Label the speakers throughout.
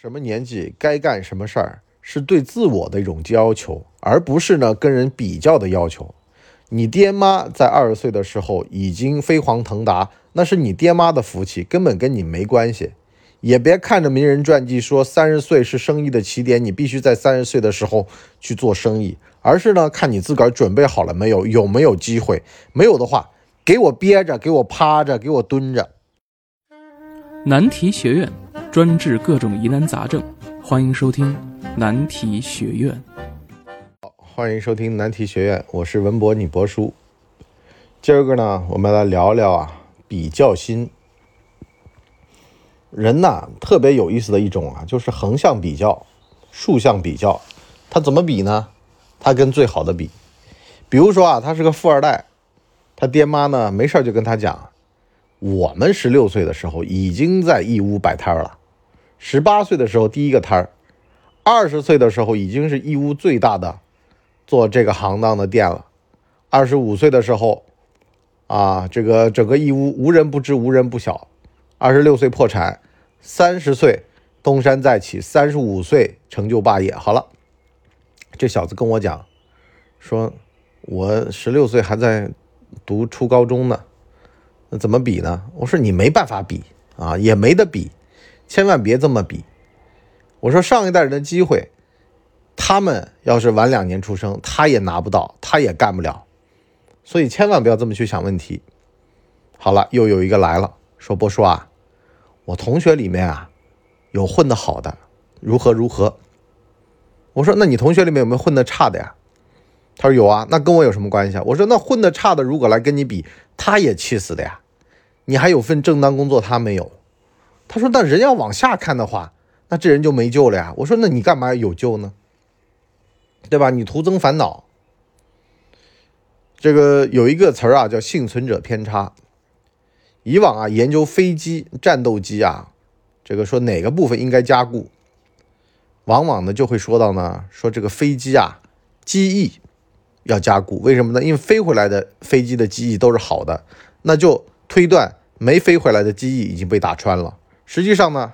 Speaker 1: 什么年纪该干什么事儿，是对自我的一种要求，而不是呢跟人比较的要求。你爹妈在二十岁的时候已经飞黄腾达，那是你爹妈的福气，根本跟你没关系。也别看着名人传记说三十岁是生意的起点，你必须在三十岁的时候去做生意，而是呢看你自个儿准备好了没有，有没有机会。没有的话，给我憋着，给我趴着，给我蹲着。
Speaker 2: 难题学院专治各种疑难杂症，欢迎收听难题学院。
Speaker 1: 好欢迎收听难题学院，我是文博，你博叔。今儿个呢，我们来聊聊啊，比较心。人呐，特别有意思的一种啊，就是横向比较、竖向比较。他怎么比呢？他跟最好的比。比如说啊，他是个富二代，他爹妈呢没事就跟他讲：我们十六岁的时候已经在义乌摆摊了，十八岁的时候第一个摊儿，二十岁的时候已经是义乌最大的。做这个行当的店了，二十五岁的时候，啊，这个整个义乌无人不知，无人不晓。二十六岁破产，三十岁东山再起，三十五岁成就霸业。好了，这小子跟我讲，说我十六岁还在读初高中呢，那怎么比呢？我说你没办法比啊，也没得比，千万别这么比。我说上一代人的机会。他们要是晚两年出生，他也拿不到，他也干不了，所以千万不要这么去想问题。好了，又有一个来了，说波叔啊，我同学里面啊有混得好的，如何如何？我说那你同学里面有没有混得差的呀？他说有啊，那跟我有什么关系啊？我说那混得差的如果来跟你比，他也气死的呀。你还有份正当工作，他没有。他说那人要往下看的话，那这人就没救了呀。我说那你干嘛有救呢？对吧？你徒增烦恼。这个有一个词儿啊，叫幸存者偏差。以往啊，研究飞机、战斗机啊，这个说哪个部分应该加固，往往呢就会说到呢，说这个飞机啊，机翼要加固。为什么呢？因为飞回来的飞机的机翼都是好的，那就推断没飞回来的机翼已经被打穿了。实际上呢，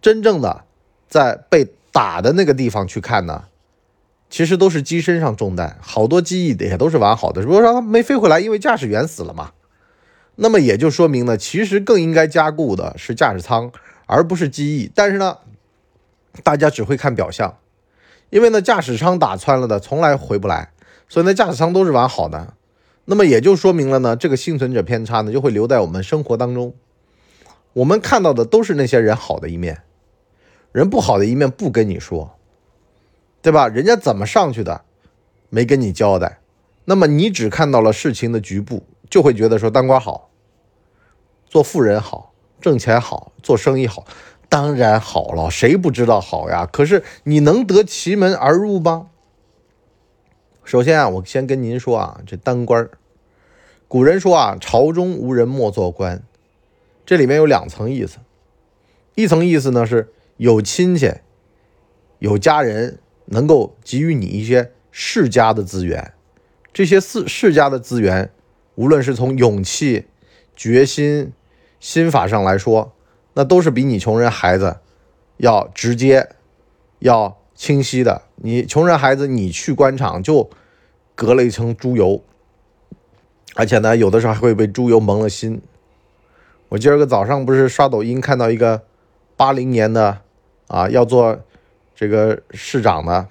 Speaker 1: 真正的在被打的那个地方去看呢。其实都是机身上中弹，好多机翼也都是完好的。如果说它没飞回来，因为驾驶员死了嘛，那么也就说明呢，其实更应该加固的是驾驶舱，而不是机翼。但是呢，大家只会看表象，因为呢，驾驶舱打穿了的从来回不来，所以呢，驾驶舱都是完好的。那么也就说明了呢，这个幸存者偏差呢，就会留在我们生活当中，我们看到的都是那些人好的一面，人不好的一面不跟你说。对吧？人家怎么上去的，没跟你交代，那么你只看到了事情的局部，就会觉得说当官好，做富人好，挣钱好，做生意好，当然好了，谁不知道好呀？可是你能得其门而入吗？首先啊，我先跟您说啊，这当官古人说啊，朝中无人莫做官，这里面有两层意思，一层意思呢是有亲戚，有家人。能够给予你一些世家的资源，这些世世家的资源，无论是从勇气、决心、心法上来说，那都是比你穷人孩子要直接、要清晰的。你穷人孩子，你去官场就隔了一层猪油，而且呢，有的时候还会被猪油蒙了心。我今儿个早上不是刷抖音看到一个八零年的啊，要做。这个市长的，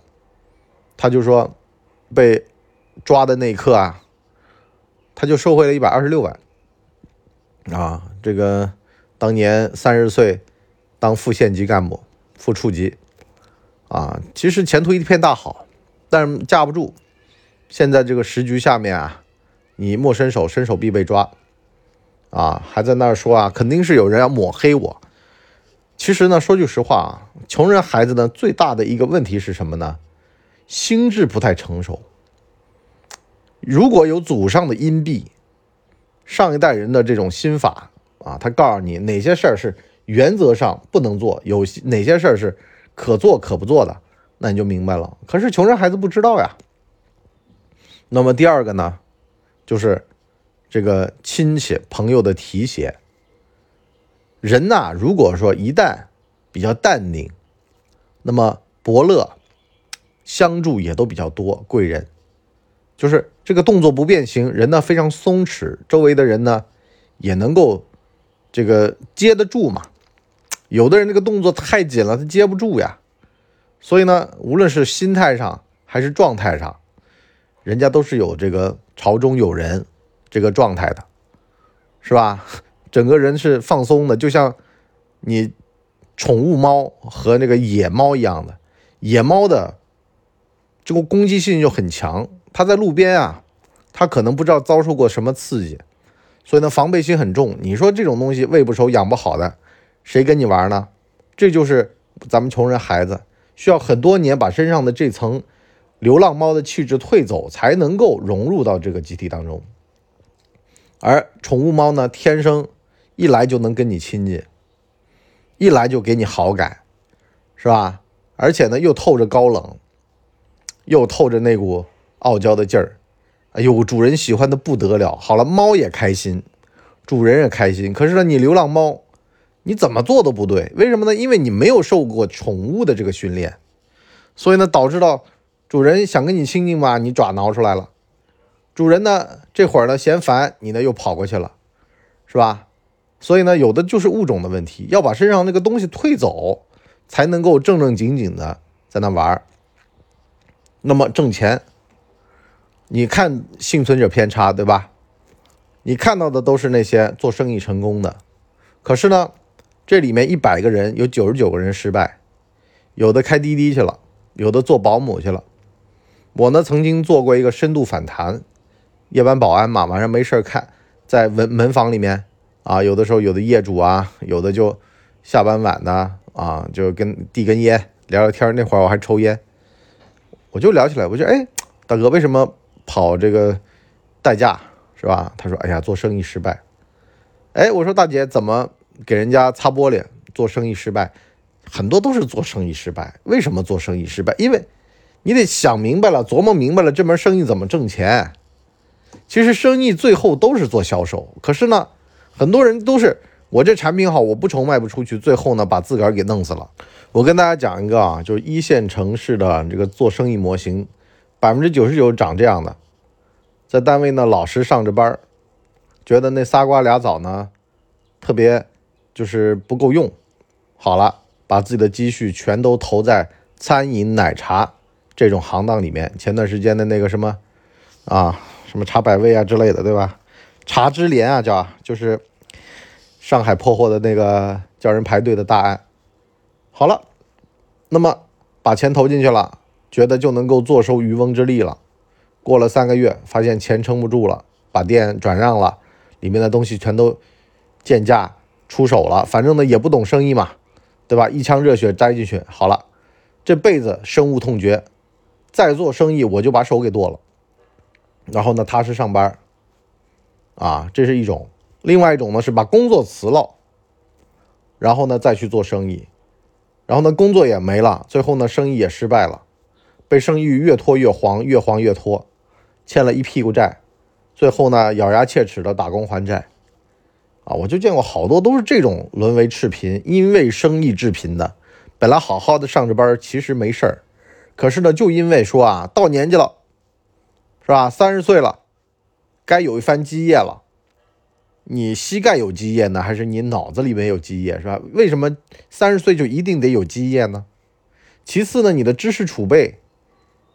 Speaker 1: 他就说，被抓的那一刻啊，他就收回了一百二十六万，啊，这个当年三十岁当副县级干部、副处级，啊，其实前途一片大好，但是架不住现在这个时局下面啊，你莫伸手，伸手必被抓，啊，还在那儿说啊，肯定是有人要抹黑我。其实呢，说句实话啊，穷人孩子呢最大的一个问题是什么呢？心智不太成熟。如果有祖上的荫蔽，上一代人的这种心法啊，他告诉你哪些事儿是原则上不能做，有哪些事儿是可做可不做的，那你就明白了。可是穷人孩子不知道呀。那么第二个呢，就是这个亲戚朋友的提携。人呐，如果说一旦比较淡定那么伯乐相助也都比较多，贵人就是这个动作不变形，人呢非常松弛，周围的人呢也能够这个接得住嘛。有的人这个动作太紧了，他接不住呀。所以呢，无论是心态上还是状态上，人家都是有这个朝中有人这个状态的，是吧？整个人是放松的，就像你宠物猫和那个野猫一样的。野猫的这个攻击性就很强，它在路边啊，它可能不知道遭受过什么刺激，所以呢防备心很重。你说这种东西喂不熟、养不好的，谁跟你玩呢？这就是咱们穷人孩子。需要很多年把身上的这层流浪猫的气质退走，才能够融入到这个集体当中。而宠物猫呢，天生一来就能跟你亲近，一来就给你好感，是吧？而且呢，又透着高冷，又透着那股傲娇的劲儿。哎呦，主人喜欢的不得了。好了，猫也开心，主人也开心。可是呢，你流浪猫。你怎么做都不对，为什么呢？因为你没有受过宠物的这个训练，所以呢，导致到主人想跟你亲近吧，你爪挠出来了；主人呢，这会儿呢嫌烦，你呢又跑过去了，是吧？所以呢，有的就是物种的问题，要把身上那个东西退走，才能够正正经经的在那玩儿。那么挣钱，你看幸存者偏差，对吧？你看到的都是那些做生意成功的，可是呢？这里面一百个人有九十九个人失败，有的开滴滴去了，有的做保姆去了。我呢曾经做过一个深度反弹，夜班保安嘛，晚上没事看，在门门房里面啊，有的时候有的业主啊，有的就下班晚的啊，就跟递根烟聊聊天。那会儿我还抽烟，我就聊起来，我就哎，大哥为什么跑这个代驾是吧？他说哎呀，做生意失败。哎，我说大姐怎么？给人家擦玻璃，做生意失败，很多都是做生意失败。为什么做生意失败？因为你得想明白了，琢磨明白了这门生意怎么挣钱。其实生意最后都是做销售，可是呢，很多人都是我这产品好，我不愁卖不出去，最后呢把自个儿给弄死了。我跟大家讲一个啊，就是一线城市的这个做生意模型，百分之九十九长这样的，在单位呢老实上着班觉得那仨瓜俩枣呢特别。就是不够用，好了，把自己的积蓄全都投在餐饮、奶茶这种行当里面。前段时间的那个什么啊，什么茶百味啊之类的，对吧？茶之莲啊，叫就是上海破获的那个叫人排队的大案。好了，那么把钱投进去了，觉得就能够坐收渔翁之利了。过了三个月，发现钱撑不住了，把店转让了，里面的东西全都贱价。出手了，反正呢也不懂生意嘛，对吧？一腔热血栽进去，好了，这辈子深恶痛绝，再做生意我就把手给剁了。然后呢，踏实上班，啊，这是一种；另外一种呢是把工作辞了，然后呢再去做生意，然后呢工作也没了，最后呢生意也失败了，被生意越拖越黄，越黄越拖，欠了一屁股债，最后呢咬牙切齿的打工还债。啊，我就见过好多都是这种沦为赤贫，因为生意致贫的。本来好好的上着班，其实没事儿，可是呢，就因为说啊，到年纪了，是吧？三十岁了，该有一番基业了。你膝盖有基业呢，还是你脑子里面有基业，是吧？为什么三十岁就一定得有基业呢？其次呢，你的知识储备，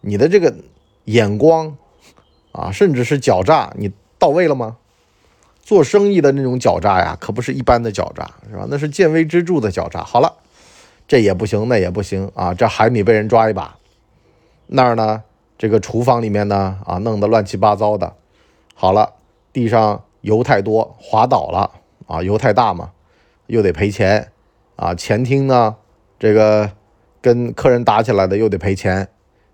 Speaker 1: 你的这个眼光啊，甚至是狡诈，你到位了吗？做生意的那种狡诈呀，可不是一般的狡诈，是吧？那是见微知著的狡诈。好了，这也不行，那也不行啊！这海米被人抓一把，那儿呢？这个厨房里面呢？啊，弄得乱七八糟的。好了，地上油太多，滑倒了啊！油太大嘛，又得赔钱啊！前厅呢，这个跟客人打起来的又得赔钱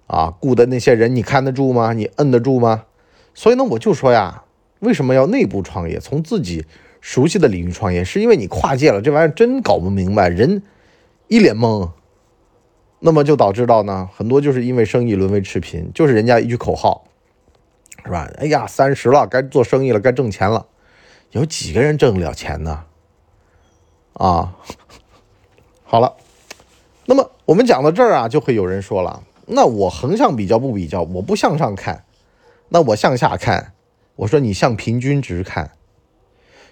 Speaker 1: 啊！雇的那些人，你看得住吗？你摁得住吗？所以呢，我就说呀。为什么要内部创业？从自己熟悉的领域创业，是因为你跨界了，这玩意儿真搞不明白，人一脸懵。那么就导致到呢，很多就是因为生意沦为赤贫，就是人家一句口号，是吧？哎呀，三十了，该做生意了，该挣钱了，有几个人挣得了钱呢？啊，好了，那么我们讲到这儿啊，就会有人说了，那我横向比较不比较，我不向上看，那我向下看，我说你向平均值看，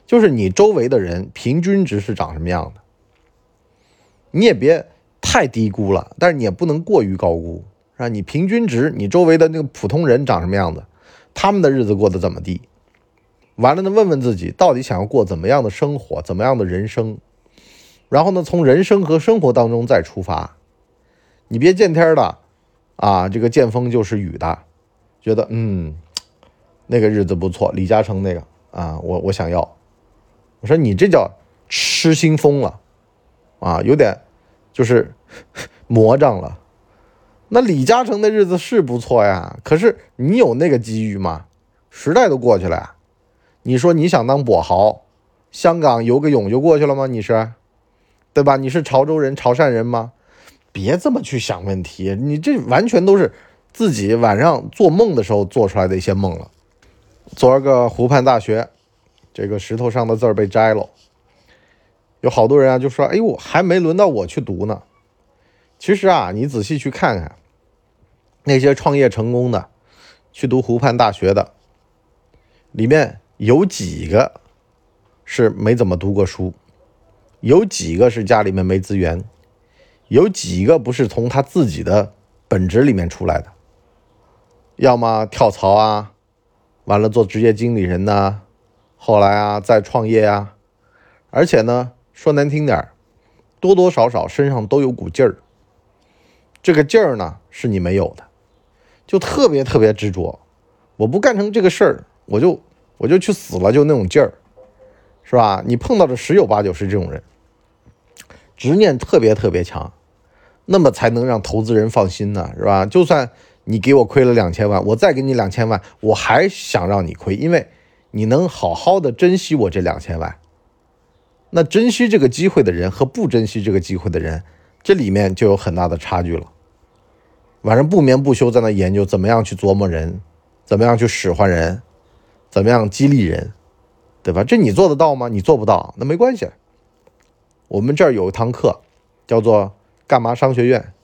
Speaker 1: 就是你周围的人平均值是长什么样的，你也别太低估了，但是你也不能过于高估，是吧？你平均值，你周围的那个普通人长什么样子，他们的日子过得怎么地？完了呢，问问自己到底想要过怎么样的生活，怎么样的人生。然后呢，从人生和生活当中再出发，你别见天的，啊，这个见风就是雨的，觉得嗯，那个日子不错，李嘉诚那个啊，我我想要，我说你这叫痴心疯了，啊，有点就是 魔障了。那李嘉诚的日子是不错呀，可是你有那个机遇吗？时代都过去了呀，你说你想当跛豪，香港游个泳就过去了吗？你是？对吧？你是潮州人、潮汕人吗？别这么去想问题，你这完全都是自己晚上做梦的时候做出来的一些梦了。昨儿个湖畔大学，这个石头上的字儿被摘了，有好多人啊就说：“哎呦，还没轮到我去读呢。”其实啊，你仔细去看看，那些创业成功的去读湖畔大学的，里面有几个是没怎么读过书？有几个是家里面没资源，有几个不是从他自己的本职里面出来的，要么跳槽啊，完了做职业经理人呐，后来啊再创业啊，而且呢说难听点多多少少身上都有股劲儿，这个劲儿呢是你没有的，就特别特别执着，我不干成这个事儿，我就我就去死了，就那种劲儿，是吧？你碰到的十有八九是这种人。执念特别特别强，那么才能让投资人放心呢，是吧？就算你给我亏了两千万，我再给你两千万，我还想让你亏，因为你能好好的珍惜我这两千万。那珍惜这个机会的人和不珍惜这个机会的人，这里面就有很大的差距了。晚上不眠不休在那研究怎么样去琢磨人，怎么样去使唤人，怎么样激励人，对吧？这你做得到吗？你做不到，那没关系。我们这儿有一堂课，叫做“干嘛商学院”，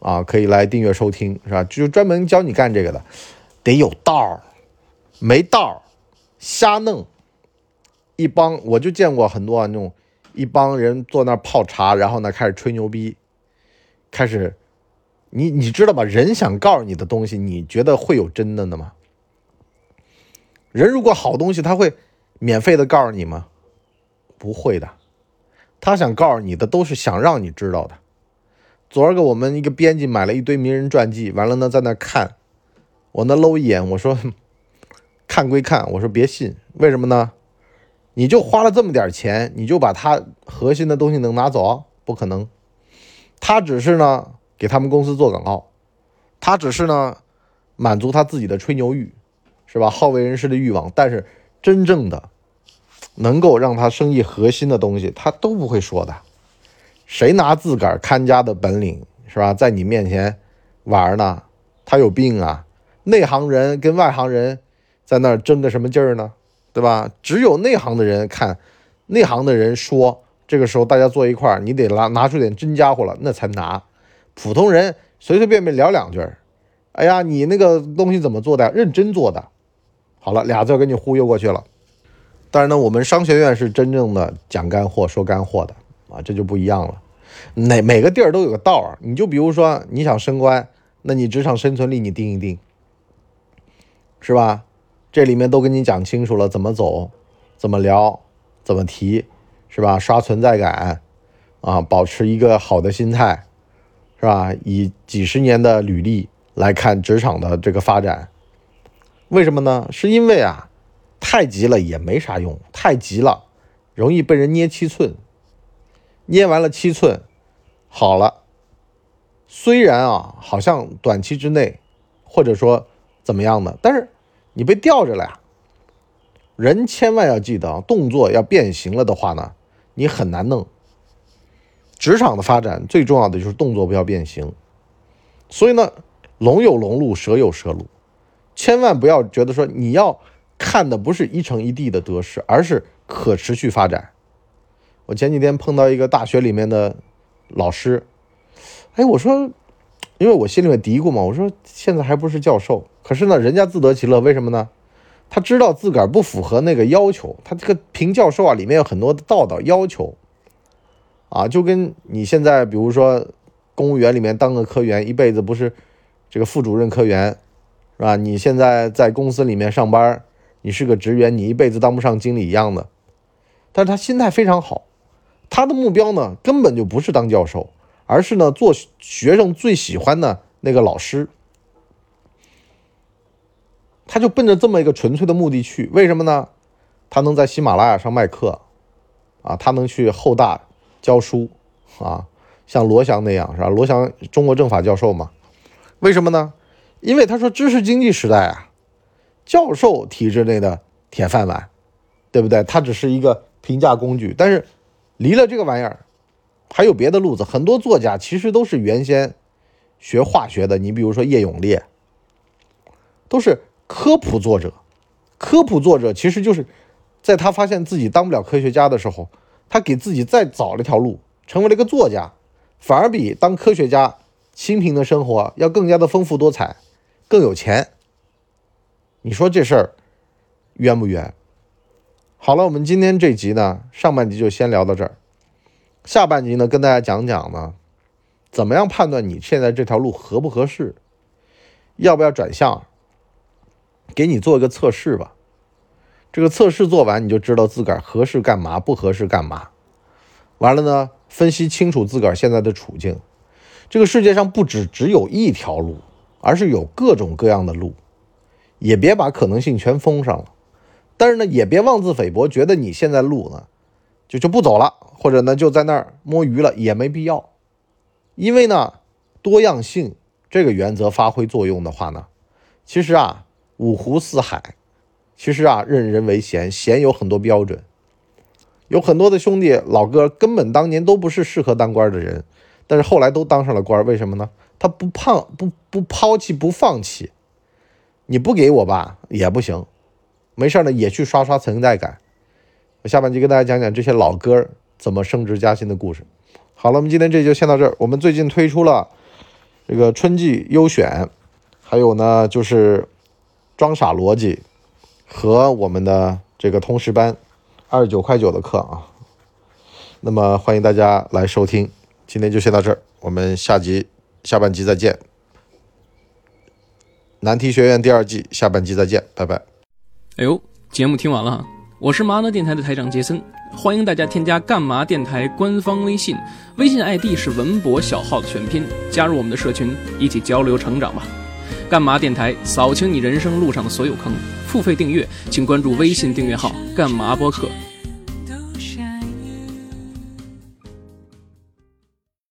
Speaker 1: 啊，可以来订阅收听，是吧？就专门教你干这个的，得有道儿，没道儿，瞎弄。一帮我就见过很多那种一帮人坐那儿泡茶，然后呢开始吹牛逼，开始，你你知道吧？人想告诉你的东西，你觉得会有真的呢吗？人如果好东西，他会免费的告诉你吗？不会的。他想告诉你的都是想让你知道的。昨儿个我们一个编辑买了一堆名人传记，完了呢在那看，我那搂一眼，我说看归看，我说别信，为什么呢？你就花了这么点钱，你就把他核心的东西能拿走？不可能。他只是呢给他们公司做广告，他只是呢满足他自己的吹牛欲，是吧？好为人师的欲望，但是真正的。能够让他生意核心的东西，他都不会说的。谁拿自个儿看家的本领是吧，在你面前玩呢？他有病啊！内行人跟外行人在那儿争个什么劲儿呢？对吧？只有内行的人看，内行的人说，这个时候大家坐一块儿，你得拿拿出点真家伙了，那才拿。普通人随随便便聊两句，哎呀，你那个东西怎么做的？认真做的。好了，俩字给你忽悠过去了。但是呢，我们商学院是真正的讲干货、说干货的啊，这就不一样了。哪每个地儿都有个道儿，你就比如说你想升官，那你职场生存力你定一定，是吧？这里面都跟你讲清楚了，怎么走，怎么聊，怎么提，是吧？刷存在感啊，保持一个好的心态，是吧？以几十年的履历来看职场的这个发展，为什么呢？是因为啊。太急了也没啥用，太急了容易被人捏七寸，捏完了七寸好了，虽然啊好像短期之内或者说怎么样的，但是你被吊着了呀。人千万要记得，动作要变形了的话呢，你很难弄。职场的发展最重要的就是动作不要变形，所以呢，龙有龙路，蛇有蛇路，千万不要觉得说你要。看的不是一城一地的得失，而是可持续发展。我前几天碰到一个大学里面的老师，哎，我说，因为我心里面嘀咕嘛，我说现在还不是教授，可是呢，人家自得其乐，为什么呢？他知道自个儿不符合那个要求，他这个评教授啊，里面有很多的道道要求，啊，就跟你现在比如说公务员里面当个科员，一辈子不是这个副主任科员，是吧？你现在在公司里面上班，你是个职员，你一辈子当不上经理一样的。但是他心态非常好，他的目标呢，根本就不是当教授，而是呢做学生最喜欢的那个老师。他就奔着这么一个纯粹的目的去，为什么呢？他能在喜马拉雅上卖课，啊，他能去后大教书，啊，像罗翔那样是吧？罗翔中国政法教授嘛，为什么呢？因为他说知识经济时代啊，教授体制内的铁饭碗，对不对？他只是一个评价工具，但是离了这个玩意儿，还有别的路子。很多作家其实都是原先学化学的，你比如说叶永烈，都是。科普作者，科普作者其实就是在他发现自己当不了科学家的时候，他给自己再找了一条路，成为了一个作家，反而比当科学家清贫的生活要更加的丰富多彩，更有钱。你说这事儿冤不冤？好了，我们今天这集呢，上半集就先聊到这儿，下半集呢，跟大家讲讲呢，怎么样判断你现在这条路合不合适，要不要转向？给你做一个测试吧，这个测试做完，你就知道自个儿合适干嘛，不合适干嘛。完了呢，分析清楚自个儿现在的处境。这个世界上不只只有一条路，而是有各种各样的路，也别把可能性全封上了。但是呢，也别妄自菲薄，觉得你现在路呢就就不走了，或者呢就在那儿摸鱼了，也没必要。因为呢，多样性这个原则发挥作用的话呢，其实啊。五湖四海，其实啊，任人唯贤，贤有很多标准。有很多的兄弟老哥根本当年都不是适合当官的人，但是后来都当上了官，为什么呢？他不胖不不抛弃不放弃，你不给我吧也不行，没事呢也去刷刷存在感。我下半集跟大家讲讲这些老哥怎么升职加薪的故事。好了，我们今天这就先到这儿。我们最近推出了这个春季优选，还有呢就是。装傻逻辑和我们的这个通识班，二十九块九的课啊，那么欢迎大家来收听。今天就先到这儿，我们下集下半集再见。难题学院第二季下半集再见，拜拜。
Speaker 2: 哎呦，节目听完了，我是麻辣电台的台长杰森，欢迎大家添加干嘛电台官方微信，微信 ID 是文博小号的全拼，加入我们的社群，一起交流成长吧。干嘛电台扫清你人生路上的所有坑，付费订阅请关注微信订阅号“干嘛播客”。